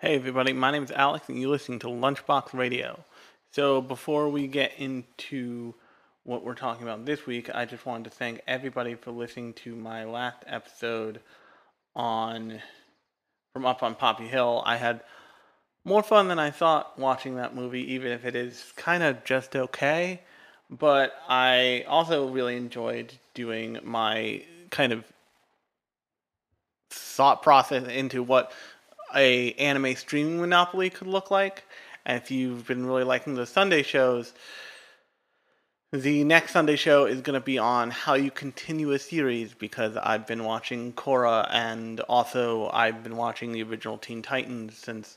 Hey everybody, my name is Alex and you're listening to Lunchbox Radio. So before we get into what we're talking about this week, I just wanted to thank everybody for listening to my last episode on from Up on Poppy Hill. I had more fun than I thought watching that movie, even if it is kind of just okay. But I also really enjoyed doing my kind of thought process into what a anime streaming monopoly could look like. And if you've been really liking the Sunday shows, the next Sunday show is going to be on how you continue a series because I've been watching Korra and also I've been watching the original Teen Titans since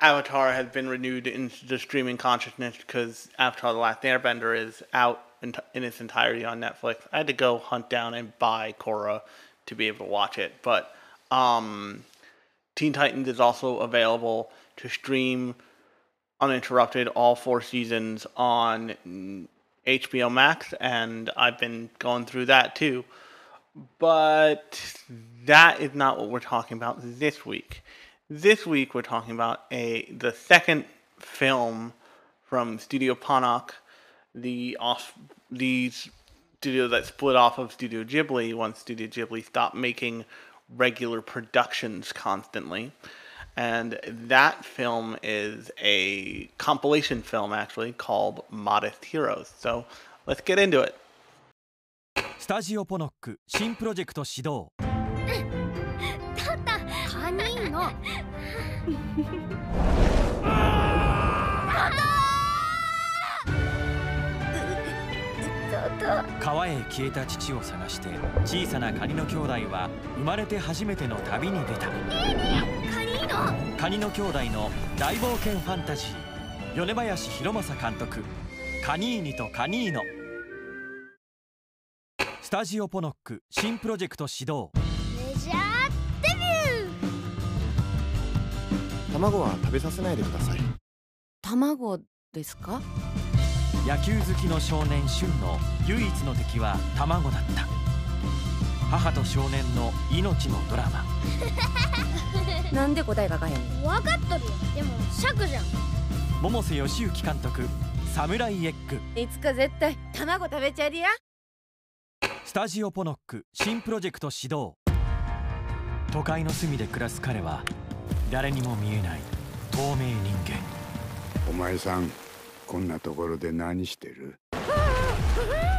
Avatar has been renewed into the streaming consciousness because Avatar The Last Airbender is out in, in its entirety on Netflix. I had to go hunt down and buy Korra to be able to watch it. But um, Teen Titans is also available to stream uninterrupted all four seasons on HBO Max, and I've been going through that too. But that is not what we're talking about this week. This week we're talking about a the second film from Studio Ponoc, the off the studio that split off of Studio Ghibli once Studio Ghibli stopped making regular productions constantly. And that film is a compilation film, actually, called Modest Heroes. So let's get into it. スタジオポノック新プロジェクト始動たったカニーの 川へ消えた父を探して小さなカニの兄弟は生まれて初めての旅に出た。カニーの。カニの兄弟の大冒険ファンタジー。米林博正監督「カニーニとカニーノ」スタジオポノック新プロジェクト始動。メジャーデビュー。卵は食べさせないでください。卵ですか？野球好きの少年俊の唯一の敵は卵だった。母と少年の命のドラマ。なんで答えがかへんの？分かっとるよ。でも尺じゃん。百瀬義行監督「サムライエッグ。いつか絶対卵食べちゃりや」スタジオポノック新プロジェクト始動。都会の隅で暮らす彼は誰にも見えない透明人間。お前さんこんなところで何してる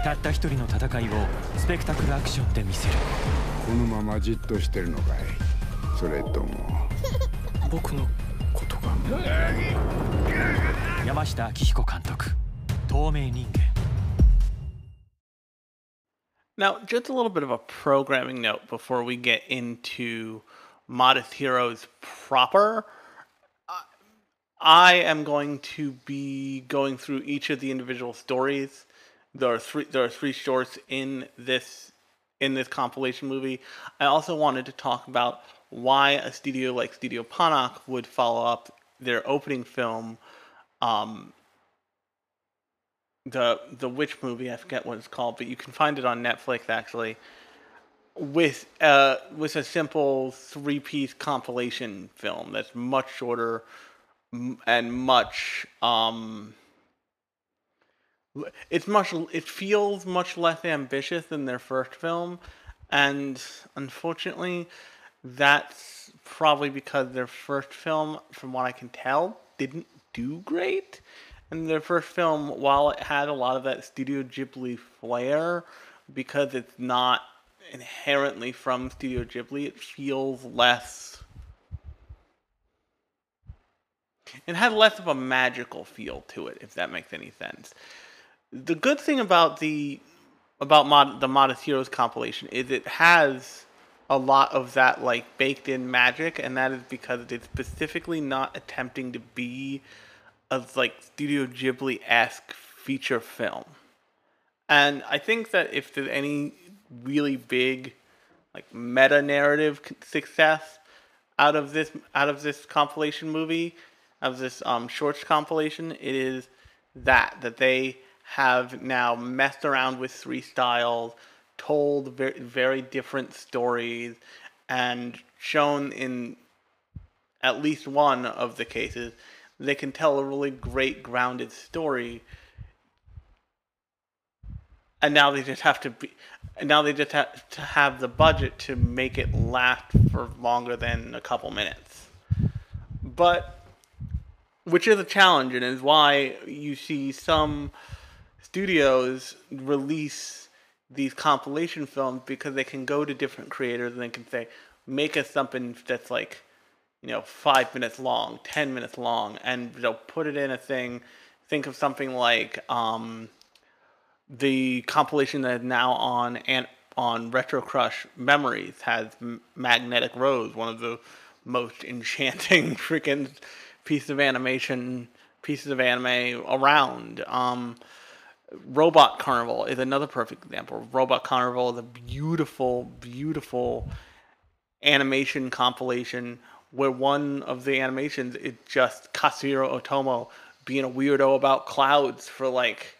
たった一人の戦いをスペクタクルアクションで見せるこのままじっとしてるのかいそれとも僕のことが山下明彦監督透明人間 Now, just a little bit of a programming note before we get into Modest Heroes proper. I am going to be going through each of the individual stories. There are three. There are three shorts in this in this compilation movie. I also wanted to talk about why a studio like Studio Ponoc would follow up their opening film, um, the the witch movie. I forget what it's called, but you can find it on Netflix actually. With uh with a simple three piece compilation film that's much shorter and much um. It's much. It feels much less ambitious than their first film, and unfortunately, that's probably because their first film, from what I can tell, didn't do great. And their first film, while it had a lot of that Studio Ghibli flair, because it's not inherently from Studio Ghibli, it feels less. It had less of a magical feel to it, if that makes any sense. The good thing about the about mod, the Modest Heroes compilation is it has a lot of that like baked in magic, and that is because it's specifically not attempting to be a like Studio Ghibli esque feature film. And I think that if there's any really big like meta narrative success out of this out of this compilation movie, of this um, shorts compilation, it is that that they have now messed around with three styles, told very, very different stories, and shown in at least one of the cases, they can tell a really great grounded story. And now they just have to be, and now they just have to have the budget to make it last for longer than a couple minutes. But, which is a challenge, and is why you see some studios release these compilation films because they can go to different creators and they can say, make us something that's like, you know, five minutes long, ten minutes long, and they'll put it in a thing. Think of something like um, the compilation that is now on and on Retro Crush Memories has Magnetic Rose, one of the most enchanting freaking pieces of animation, pieces of anime around. Um, Robot Carnival is another perfect example. Robot Carnival is a beautiful, beautiful animation compilation where one of the animations is just Katsuhiro Otomo being a weirdo about clouds for like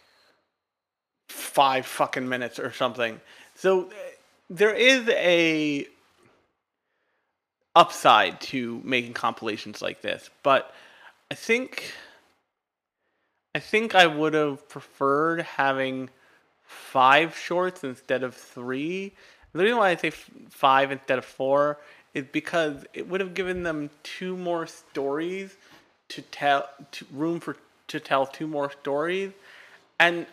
five fucking minutes or something. So there is a upside to making compilations like this, but I think I think I would have preferred having five shorts instead of three. The reason why I say f- five instead of four is because it would have given them two more stories to tell, to, room for to tell two more stories, and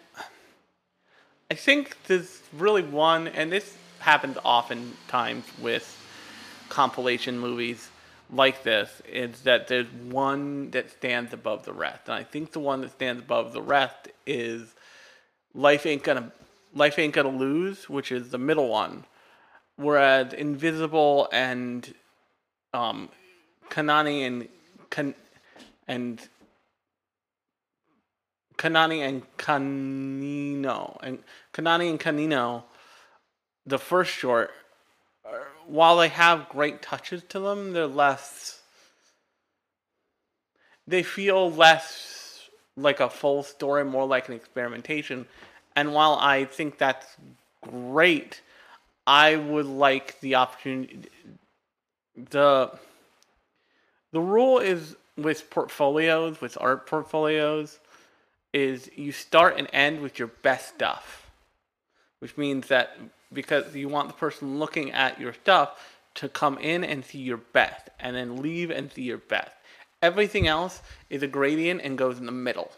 I think there's really one, and this happens oftentimes with compilation movies like this is that there's one that stands above the rest, and I think the one that stands above the rest is Life Ain't Gonna Life Ain't Gonna Lose, which is the middle one, whereas Invisible and um, Kanani and Kan and Kanani and Kanino and Kanani and Kanino, the first short while they have great touches to them, they're less. They feel less like a full story, more like an experimentation. And while I think that's great, I would like the opportunity. The the rule is with portfolios, with art portfolios, is you start and end with your best stuff, which means that because you want the person looking at your stuff to come in and see your best and then leave and see your best. Everything else is a gradient and goes in the middle.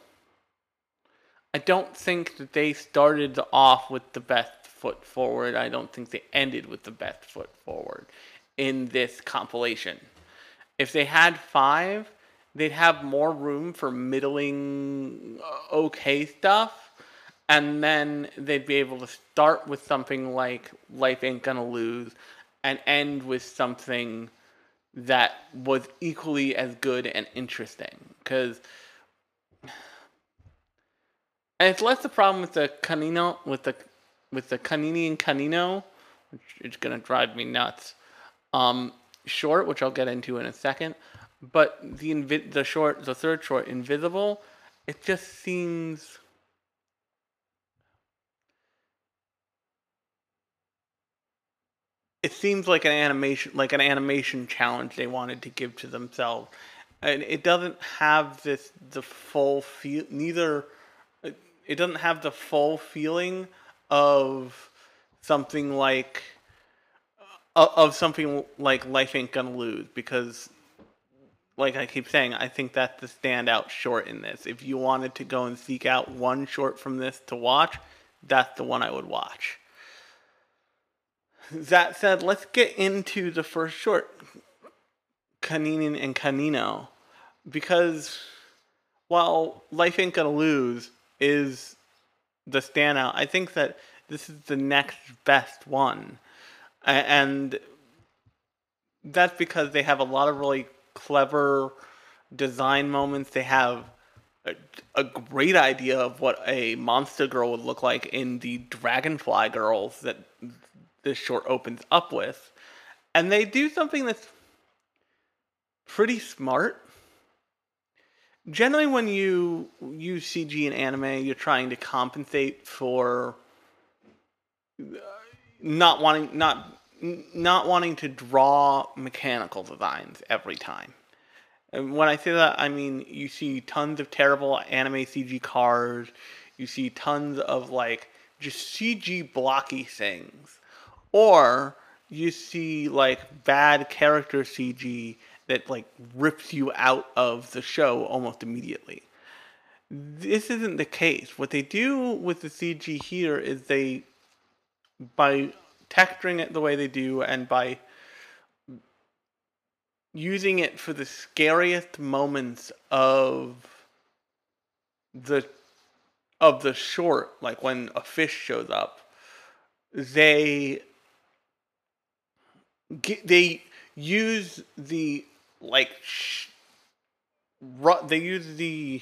I don't think that they started off with the best foot forward. I don't think they ended with the best foot forward in this compilation. If they had five, they'd have more room for middling uh, okay stuff and then they'd be able to start with something like life ain't gonna lose and end with something that was equally as good and interesting. Because and it's less the problem with the canino with the with the canini and canino which is gonna drive me nuts um short which i'll get into in a second but the invi- the short the third short invisible it just seems it seems like an animation like an animation challenge they wanted to give to themselves. And it doesn't have this the full feel neither it doesn't have the full feeling of something like of something like life ain't gonna lose because like i keep saying i think that's the standout short in this. If you wanted to go and seek out one short from this to watch that's the one i would watch that said, let's get into the first short, Caninin and Canino, because while Life Ain't Gonna Lose is the standout, I think that this is the next best one. And that's because they have a lot of really clever design moments. They have a, a great idea of what a monster girl would look like in the Dragonfly Girls that this short opens up with. And they do something that's pretty smart. Generally, when you use CG in anime, you're trying to compensate for uh, not wanting not not wanting to draw mechanical designs every time. And when I say that, I mean you see tons of terrible anime CG cars. You see tons of like just CG blocky things, or you see like bad character CG that like rips you out of the show almost immediately. This isn't the case. What they do with the CG here is they, by texturing it the way they do and by using it for the scariest moments of the of the short like when a fish shows up they get, they use the like sh- ru- they use the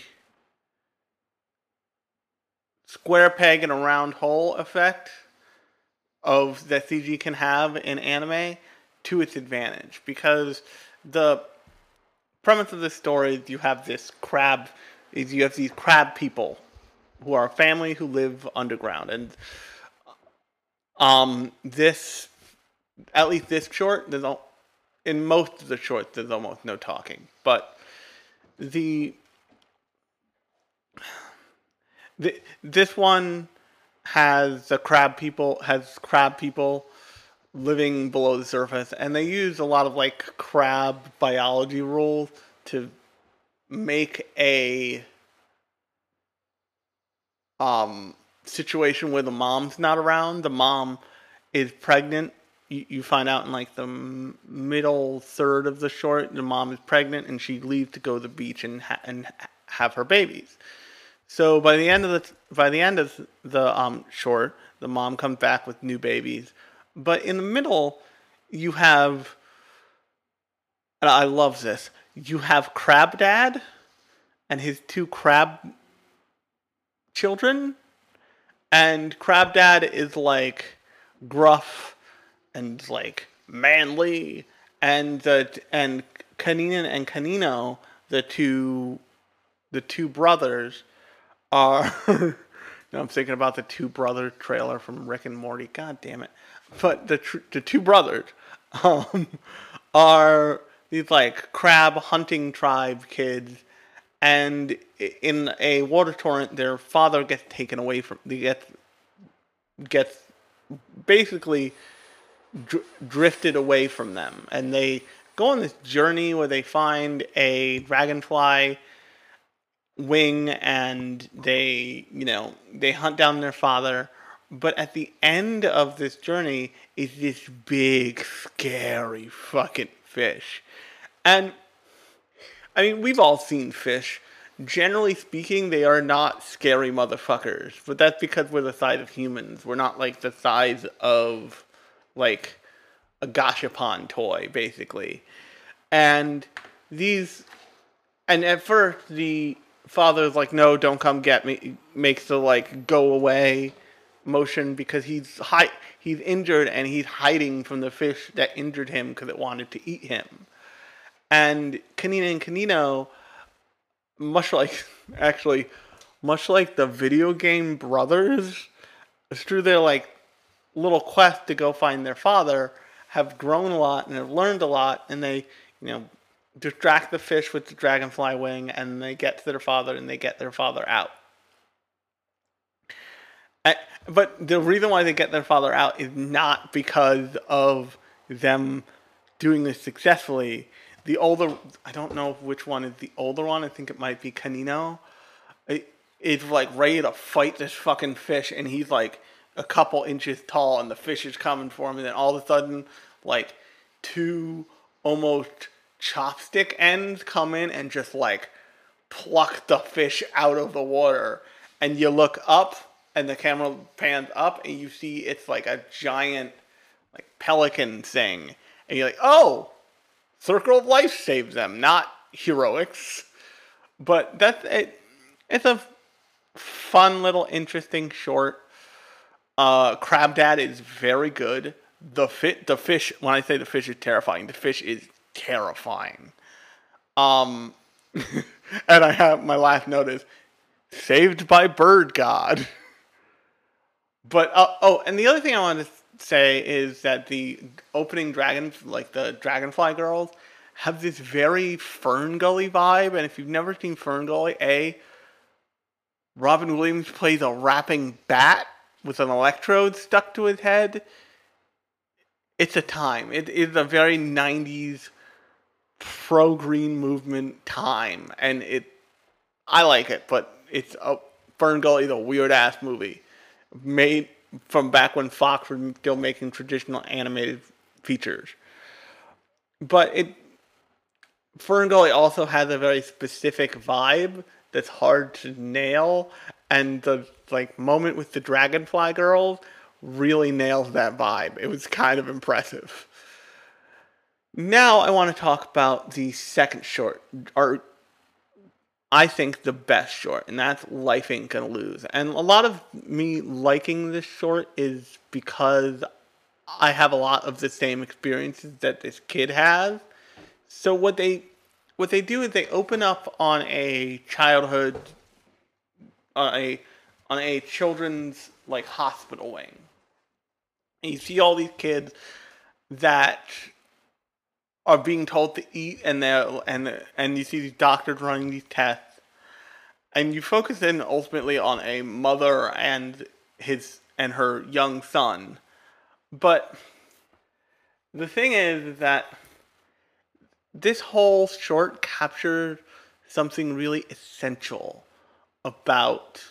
square peg in a round hole effect of that CG can have in anime to its advantage. Because the premise of the story is you have this crab is you have these crab people who are a family who live underground. And um this at least this short there's al- in most of the shorts there's almost no talking. But the the, this one has the crab people has crab people living below the surface and they use a lot of like crab biology rules to make a um situation where the mom's not around. The mom is pregnant you, you find out in like the m- middle third of the short the mom is pregnant and she leaves to go to the beach and ha- and have her babies so by the end of the by the end of the um, short, the mom comes back with new babies. But in the middle, you have, and I love this. You have Crab Dad and his two crab children, and Crab Dad is like gruff and like manly, and the and Kanina and Kanino, the two the two brothers are know, I'm thinking about the two brother trailer from Rick and Morty. God damn it! But the tr- the two brothers um, are these like crab hunting tribe kids, and in a water torrent, their father gets taken away from. They get gets basically dr- drifted away from them, and they go on this journey where they find a dragonfly wing and they you know they hunt down their father. But at the end of this journey is this big scary fucking fish. And i mean we've all seen fish. Generally speaking they are not scary motherfuckers but that's because we're the size of humans. We're not like the size of like a gashapon toy basically. And these and at first the father's like no don't come get me makes the like go away motion because he's hi- he's injured and he's hiding from the fish that injured him because it wanted to eat him. And kanina and kanino much like actually much like the video game brothers through their like little quest to go find their father have grown a lot and have learned a lot and they you know distract the fish with the dragonfly wing and they get to their father and they get their father out. But the reason why they get their father out is not because of them doing this successfully. The older i don't know which one is the older one. I think it might be canino. It, is like ready to fight this fucking fish and he's like a couple inches tall and the fish is coming for him and then all of a sudden like two almost chopstick ends come in and just like pluck the fish out of the water. And you look up and the camera pans up and you see it's like a giant like pelican thing. And you're like oh circle of life saves them not heroics. But that's it it's a fun little interesting short uh crab dad is very good. The fit the fish when i say the fish is terrifying the fish is terrifying. Um and i have my last note is saved by bird god. But uh, oh and the other thing i wanted to say is that the opening dragons like the dragonfly girls have this very Fern Gully vibe. And if you've never seen Fern Gully, A, Robin Williams plays a rapping bat with an electrode stuck to his head. It's a time. It is a very 90s pro green movement time. And it, I like it, but it's a, Fern Gully is a weird ass movie made from back when Fox was still making traditional animated features. But it Fern Gully also has a very specific vibe that's hard to nail, and the like moment with the Dragonfly girls really nails that vibe. It was kind of impressive. Now I want to talk about the second short, or I think the best short, and that's Life Ain't Gonna Lose. And a lot of me liking this short is because I have a lot of the same experiences that this kid has. So what they what they do is they open up on a childhood on a on a children's like hospital wing. And you see all these kids that are being told to eat and they and and you see these doctors running these tests and you focus in ultimately on a mother and his and her young son but the thing is that this whole short captures something really essential about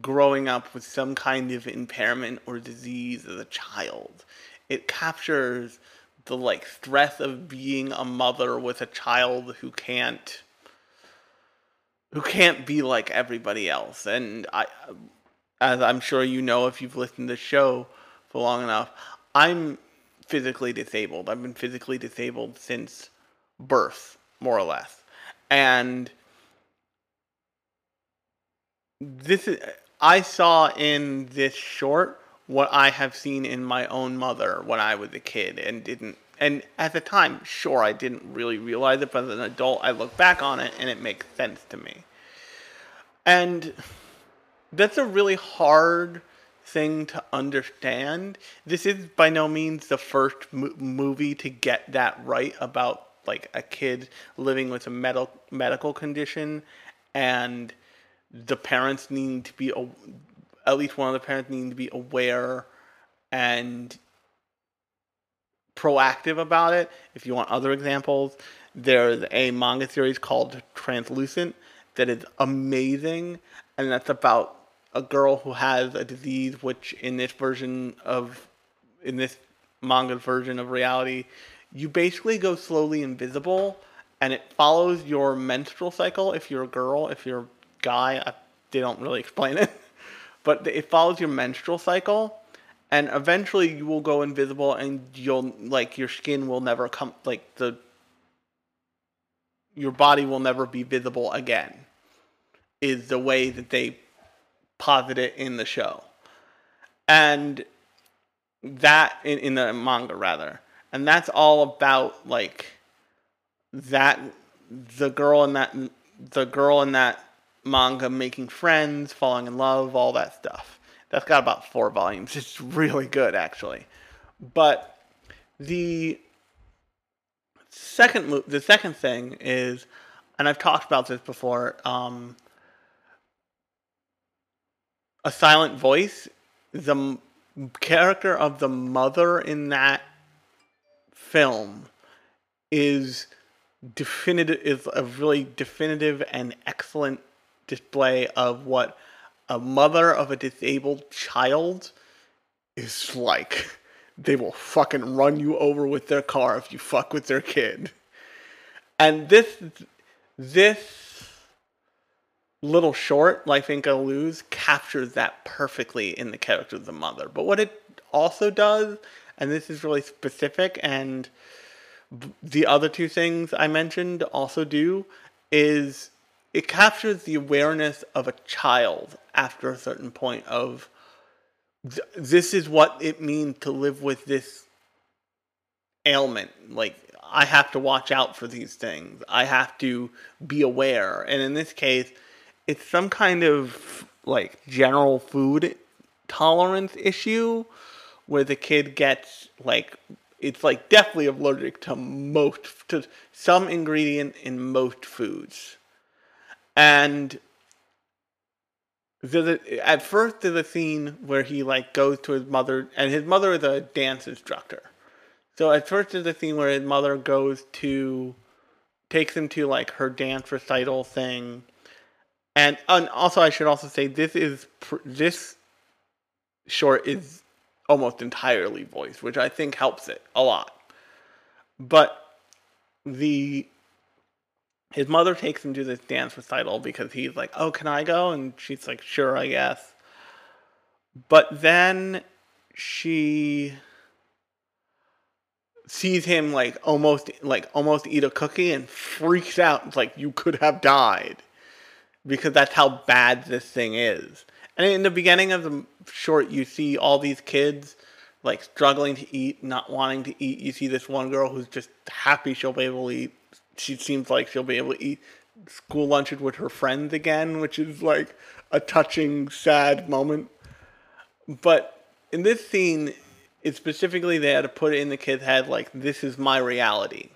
growing up with some kind of impairment or disease as a child. It captures the like stress of being a mother with a child who can't who can't be like everybody else. And I as I'm sure you know if you've listened to the show for long enough, I'm physically disabled. I've been physically disabled since birth, more or less. And this is I saw in this short what I have seen in my own mother when I was a kid and didn't and at the time, sure I didn't really realize it, but as an adult I look back on it and it makes sense to me. And that's a really hard thing to understand. This is by no means the first mo- movie to get that right about like a kid living with a medical medical condition and the parents need to be at least one of the parents need to be aware and proactive about it. If you want other examples, there's a manga series called Translucent that is amazing, and that's about a girl who has a disease which, in this version of, in this manga version of reality, you basically go slowly invisible, and it follows your menstrual cycle. If you're a girl, if you're guy, I, they don't really explain it, but it follows your menstrual cycle and eventually you will go invisible and you'll like your skin will never come like the your body will never be visible again is the way that they posit it in the show. And that in, in the manga rather. And that's all about like that the girl in that the girl in that manga making friends falling in love all that stuff that's got about four volumes. It's really good, actually. But the second the second thing is, and I've talked about this before. Um, a silent voice. The character of the mother in that film is definitive is a really definitive and excellent display of what a mother of a disabled child is like they will fucking run you over with their car if you fuck with their kid. And this this little short, Life Ain't Gonna Lose, captures that perfectly in the character of the mother. But what it also does, and this is really specific, and the other two things I mentioned also do, is it captures the awareness of a child after a certain point of th- this is what it means to live with this ailment. Like i have to watch out for these things. I have to be aware. And in this case it's some kind of like general food tolerance issue where the kid gets like it's like definitely allergic to most to some ingredient in most foods. And there's a, at first there's a scene where he like goes to his mother and his mother is a dance instructor. So at first there's a scene where his mother goes to takes him to like her dance recital thing. And, and also I should also say this is this short is almost entirely voiced, which I think helps it a lot. But the his mother takes him to this dance recital because he's like, "Oh, can I go?" And she's like, "Sure, I guess." But then she sees him like almost like almost eat a cookie and freaks out. It's like you could have died because that's how bad this thing is. And in the beginning of the short, you see all these kids like struggling to eat, not wanting to eat. You see this one girl who's just happy she'll be able to eat. She seems like she'll be able to eat school lunches with her friends again, which is like a touching, sad moment. But in this scene, it's specifically there to put it in the kid's head like, this is my reality.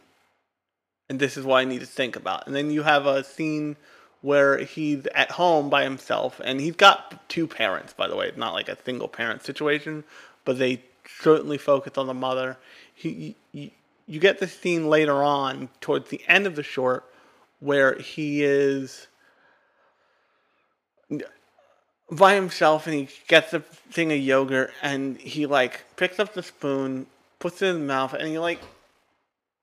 And this is what I need to think about. And then you have a scene where he's at home by himself, and he's got two parents, by the way. It's not like a single parent situation, but they certainly focus on the mother. He, you get the scene later on, towards the end of the short, where he is by himself and he gets a thing of yogurt and he like picks up the spoon, puts it in his mouth, and he like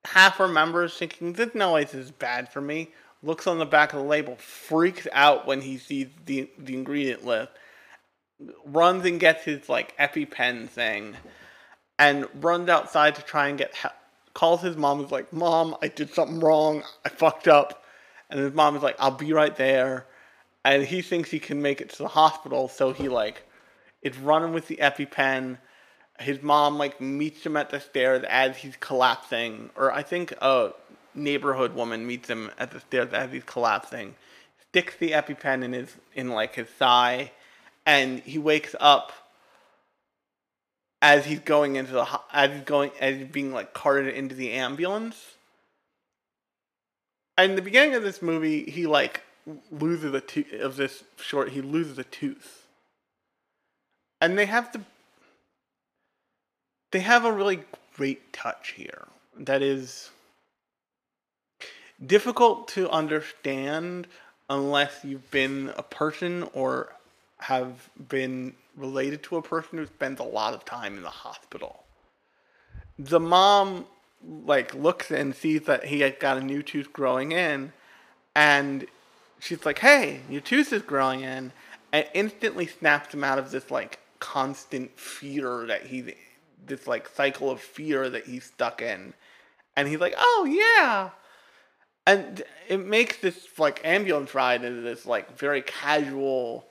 half remembers thinking, This no way this is bad for me. Looks on the back of the label, freaks out when he sees the the ingredient list, runs and gets his like EpiPen thing, and runs outside to try and get help. Calls his mom, is like, Mom, I did something wrong. I fucked up. And his mom is like, I'll be right there and he thinks he can make it to the hospital, so he like is running with the EpiPen. His mom like meets him at the stairs as he's collapsing, or I think a neighborhood woman meets him at the stairs as he's collapsing. Sticks the EpiPen in his in like his thigh, and he wakes up as he's going into the as he's going as he's being like carted into the ambulance. And in the beginning of this movie, he like loses a tooth of this short. He loses a tooth, and they have to. They have a really great touch here that is difficult to understand unless you've been a person or have been related to a person who spends a lot of time in the hospital. The mom like looks and sees that he had got a new tooth growing in and she's like, "Hey, your tooth is growing in," and instantly snaps him out of this like constant fear that he, this like cycle of fear that he's stuck in, and he's like, "Oh yeah," and it makes this like ambulance ride into this like very casual,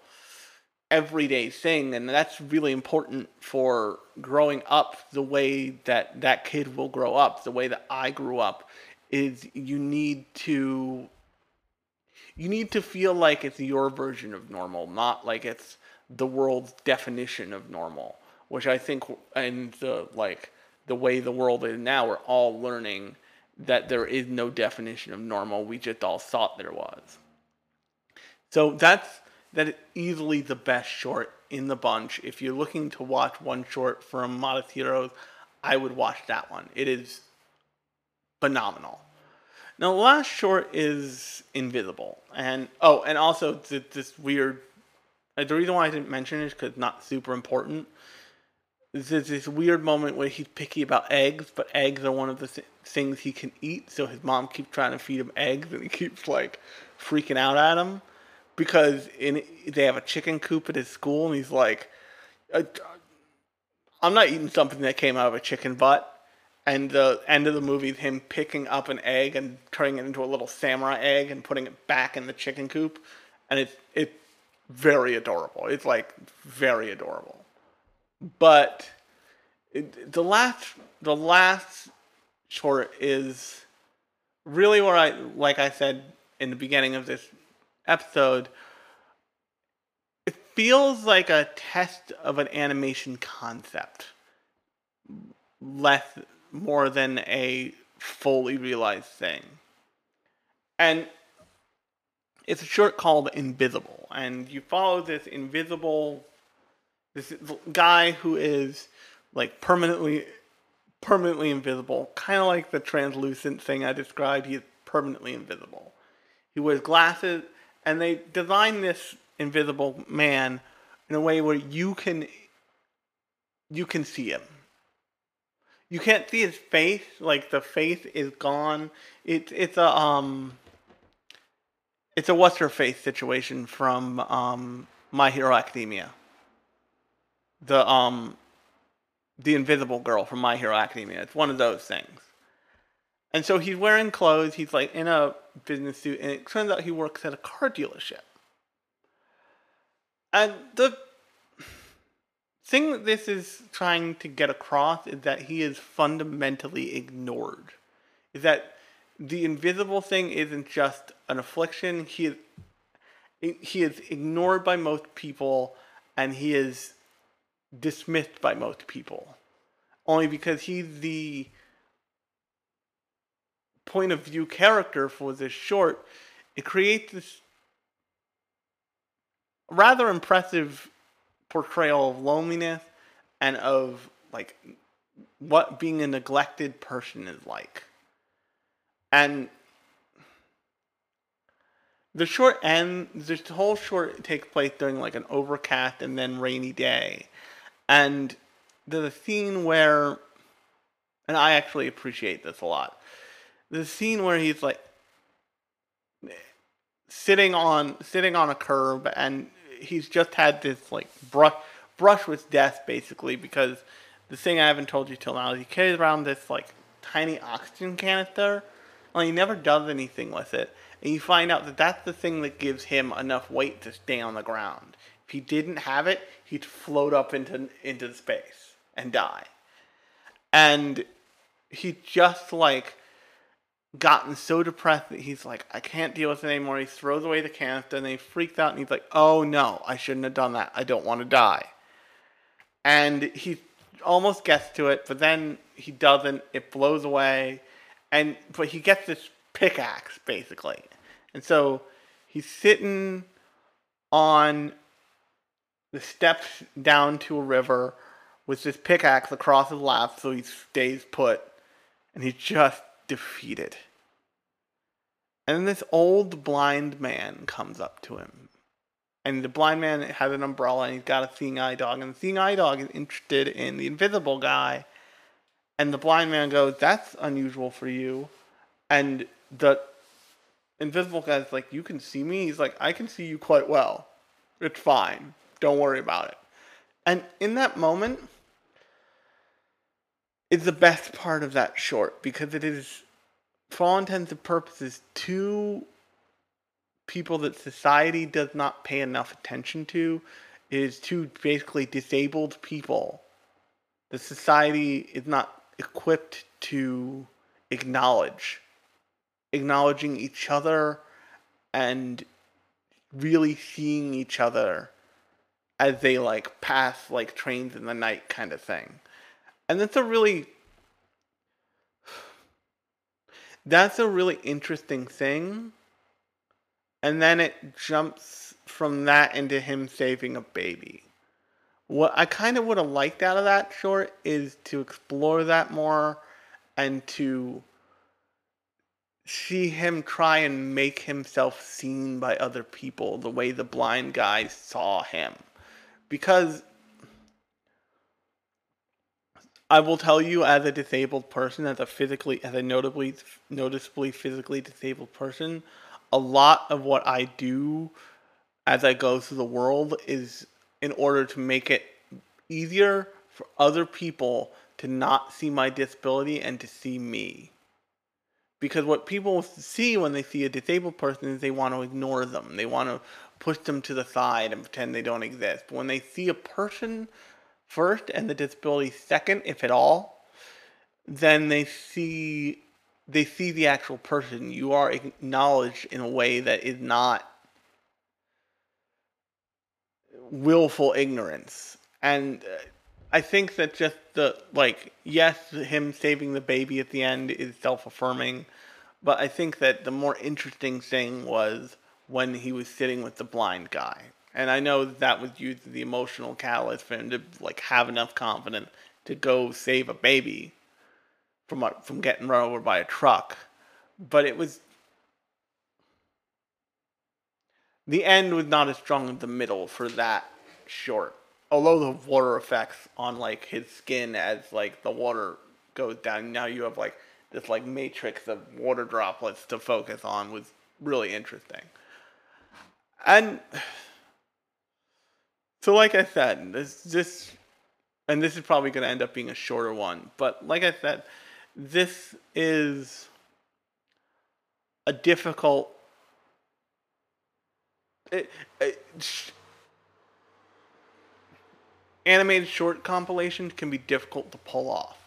everyday thing, and that's really important for growing up the way that that kid will grow up, the way that I grew up. Is you need to you need to feel like it's your version of normal, not like it's the world's definition of normal. Which I think, and the like the way the world is now, we're all learning that there is no definition of normal. We just all thought there was. So that's that is easily the best short in the bunch. If you're looking to watch one short from Modest Heroes, I would watch that one. It is phenomenal. Now, the last short is Invisible. And, oh, and also th- this weird. Uh, the reason why I didn't mention it is because it's not super important. There's this weird moment where he's picky about eggs, but eggs are one of the th- things he can eat. So his mom keeps trying to feed him eggs, and he keeps like freaking out at him because in they have a chicken coop at his school, and he's like, uh, "I'm not eating something that came out of a chicken butt." and the end of the movie is him picking up an egg and turning it into a little samurai egg and putting it back in the chicken coop, and it's it's very adorable. It's like very adorable, but it, the last the last short is really where I like I said in the beginning of this episode. It feels like a test of an animation concept, less more than a fully realized thing. And it's a short called Invisible, and you follow this invisible this guy who is like permanently permanently invisible, kind of like the translucent thing I described. He is permanently invisible. He wears glasses, and they design this invisible man in a way where you can you can see him. You can't see his face, like the face is gone. It's it's a um it's a what's her face situation from um My Hero Academia. The um the invisible girl from My Hero Academia. It's one of those things. And so he's wearing clothes, he's like in a business suit, and it turns out he works at a car dealership. And the thing that this is trying to get across is that he is fundamentally ignored. Is that the invisible thing isn't just an affliction, he is he is ignored by most people and he is dismissed by most people. Only because he's the point of view character for this short, it creates this rather impressive portrayal of loneliness and of like what being a neglected person is like. And the short end, this whole short takes place during like an overcast and then rainy day. And a scene where, and I actually appreciate this a lot. The scene where he's like sitting on sitting on a curb and he's just had this like brush brush with death basically because the thing I haven't told you till now is he carries around this like tiny oxygen canister. and he never does anything with it, and you find out that that's the thing that gives him enough weight to stay on the ground. If he didn't have it, he'd float up into into space and die. And he just like gotten so depressed that he's like, I can't deal with it anymore. He throws away the canister and then he freaks out and he's like, Oh no, I shouldn't have done that. I don't want to die. And he almost gets to it, but then he doesn't. It blows away. And but he gets this pickaxe basically. And so he's sitting on the steps down to a river with this pickaxe across his lap so he stays put. And he's just defeated. And this old blind man comes up to him. And the blind man has an umbrella and he's got a seeing eye dog. And the seeing eye dog is interested in the invisible guy. And the blind man goes, That's unusual for you. And the invisible guy's like, You can see me? He's like, I can see you quite well. It's fine. Don't worry about it. And in that moment, is the best part of that short because it is, for all intents and purposes, two people that society does not pay enough attention to. It is two basically disabled people that society is not equipped to acknowledge. Acknowledging each other and really seeing each other as they like pass like trains in the night kind of thing. And that's a really that's a really interesting thing. And then it jumps from that into him saving a baby. What I kind of would have liked out of that short is to explore that more and to see him try and make himself seen by other people the way the blind guy saw him. Because I will tell you, as a disabled person, as a physically, as a notably, noticeably physically disabled person, a lot of what I do as I go through the world is in order to make it easier for other people to not see my disability and to see me. Because what people see when they see a disabled person is they want to ignore them. They want to push them to the side and pretend they don't exist. But when they see a person first and the disability second, if at all, then they see they see the actual person. You are acknowledged in a way that is not willful ignorance. And uh, I think that just the like yes, him saving the baby at the end is self affirming, but I think that the more interesting thing was when he was sitting with the blind guy. And I know that, that was used as the emotional catalyst for him to like have enough confidence to go save a baby from a, from getting run over by a truck. But it was the end was not as strong as the middle for that short. Although the water effects on like his skin as like the water goes down, now you have like this like matrix of water droplets to focus on was really interesting. And so like I said, this this and this is probably going to end up being a shorter one, but like I said, this is a difficult it, it, sh- animated short compilations can be difficult to pull off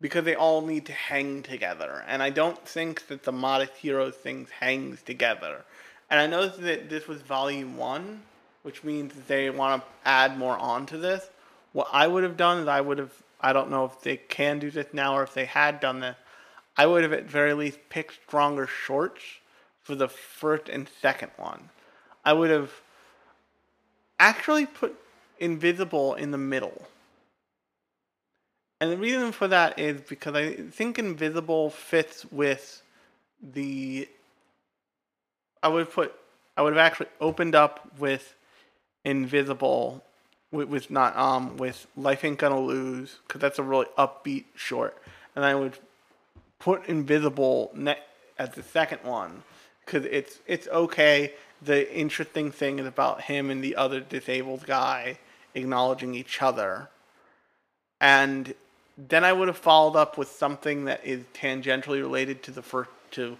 because they all need to hang together, and I don't think that the Modest Heroes things hangs together. And I know that this was volume one, which means they want to add more onto this. What I would have done is I would have I don't know if they can do this now or if they had done this. I would have at very least picked stronger shorts for the first and second one. I would have actually put Invisible in the middle. And the reason for that is because I think Invisible fits with the. I would put. I would have actually opened up with Invisible, with, with not um with Life Ain't Gonna Lose because that's a really upbeat short, and I would put Invisible ne- as the second one because it's it's okay. The interesting thing is about him and the other disabled guy acknowledging each other, and then I would have followed up with something that is tangentially related to the first to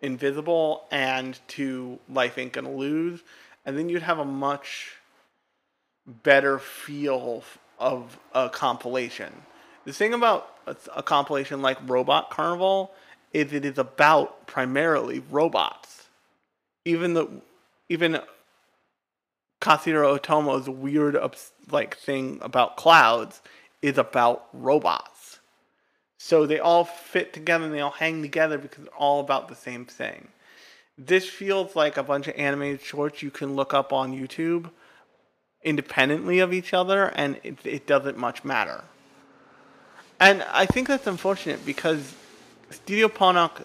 Invisible and to Life Ain't Gonna Lose, and then you'd have a much better feel of a compilation. The thing about a, a compilation like Robot Carnival is it is about primarily robots. Even the even Katsuhiro Otomo's weird like thing about clouds is about robots. So they all fit together and they all hang together because they're all about the same thing. This feels like a bunch of animated shorts you can look up on YouTube independently of each other and it, it doesn't much matter. And I think that's unfortunate because Studio Ponoc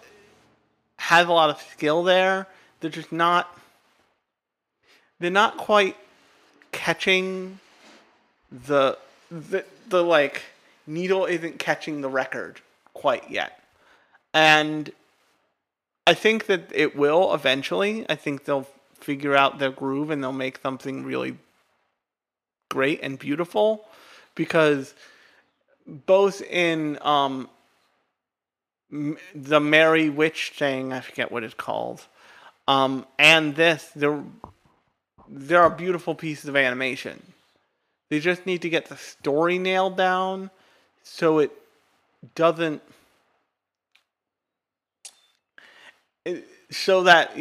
has a lot of skill there. They're just not they're not quite catching the the the like needle isn't catching the record quite yet. And I think that it will eventually. I think they'll figure out their groove and they'll make something really great and beautiful because both in um, the Merry Witch thing, I forget what it's called, um, and this, there, there are beautiful pieces of animation. They just need to get the story nailed down so it doesn't. So that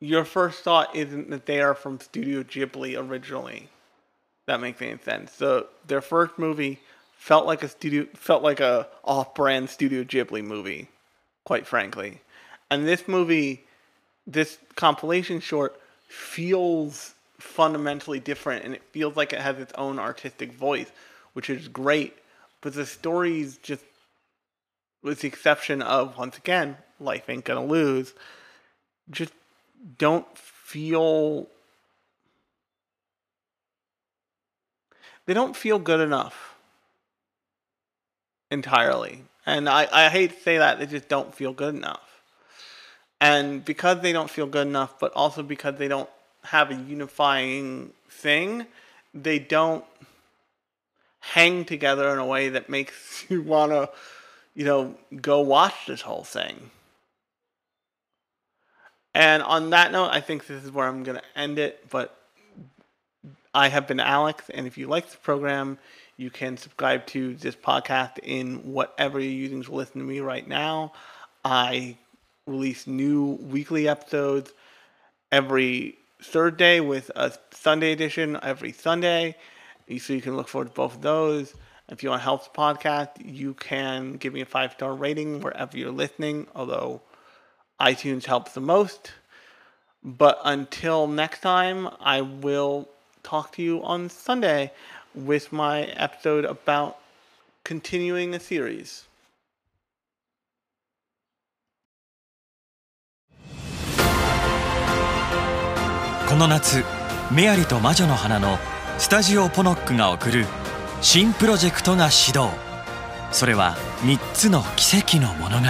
your first thought isn't that they are from Studio Ghibli originally. That makes any sense. So their first movie felt like a studio felt like a off-brand Studio Ghibli movie, quite frankly. And this movie, this compilation short, feels fundamentally different, and it feels like it has its own artistic voice, which is great. But the stories just, with the exception of once again, life ain't gonna lose, just don't feel they don't feel good enough entirely. And I, I hate to say that, they just don't feel good enough. And because they don't feel good enough, but also because they don't have a unifying thing, they don't hang together in a way that makes you want to, you know, go watch this whole thing. And on that note, I think this is where I'm going to end it. But I have been Alex, and if you like the program, you can subscribe to this podcast in whatever you're using to listen to me right now. I release new weekly episodes every third day with a Sunday edition every Sunday. so you can look forward to both of those. If you want to help the podcast, you can give me a five star rating wherever you're listening, although iTunes helps the most. But until next time, I will talk to you on Sunday with my episode about continuing a series. この夏「メアリと魔女の花」のスタジオポノックが送る新プロジェクトが始動それは3つの奇跡の物語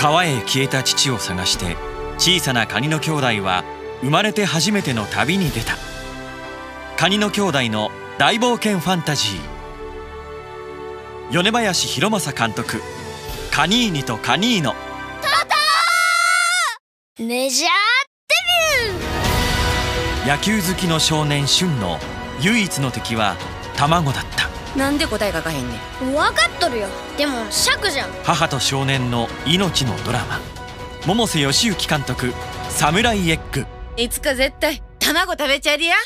川へ消えた父を探して小さなカニの兄弟は生まれて初めての旅に出た。カニの兄弟の大冒険ファンタジー。米林博正監督「カニーニとカニーノ」メジャーデビュー！野球好きの少年俊の唯一の敵は卵だったなんで答え書かへんねん。分かっとるよ。でも尺じゃん。母と少年の命のドラマ。百瀬義行監督「サムライエッグ。いつか絶対卵食べちゃりや。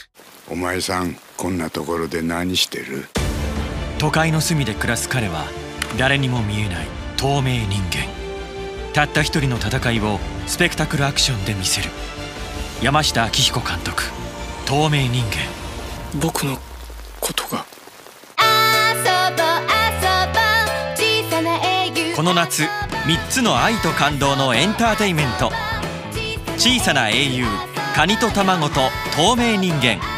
お前さんこんなところで何してる」都会の隅で暮らす彼は誰にも見えない透明人間。たった一人の戦いをスペクタクルアクションで見せる。山下明彦監督「透明人間。僕のことがこの夏3つの愛と感動のエンターテイメント。小さな英雄カニと卵と透明人間。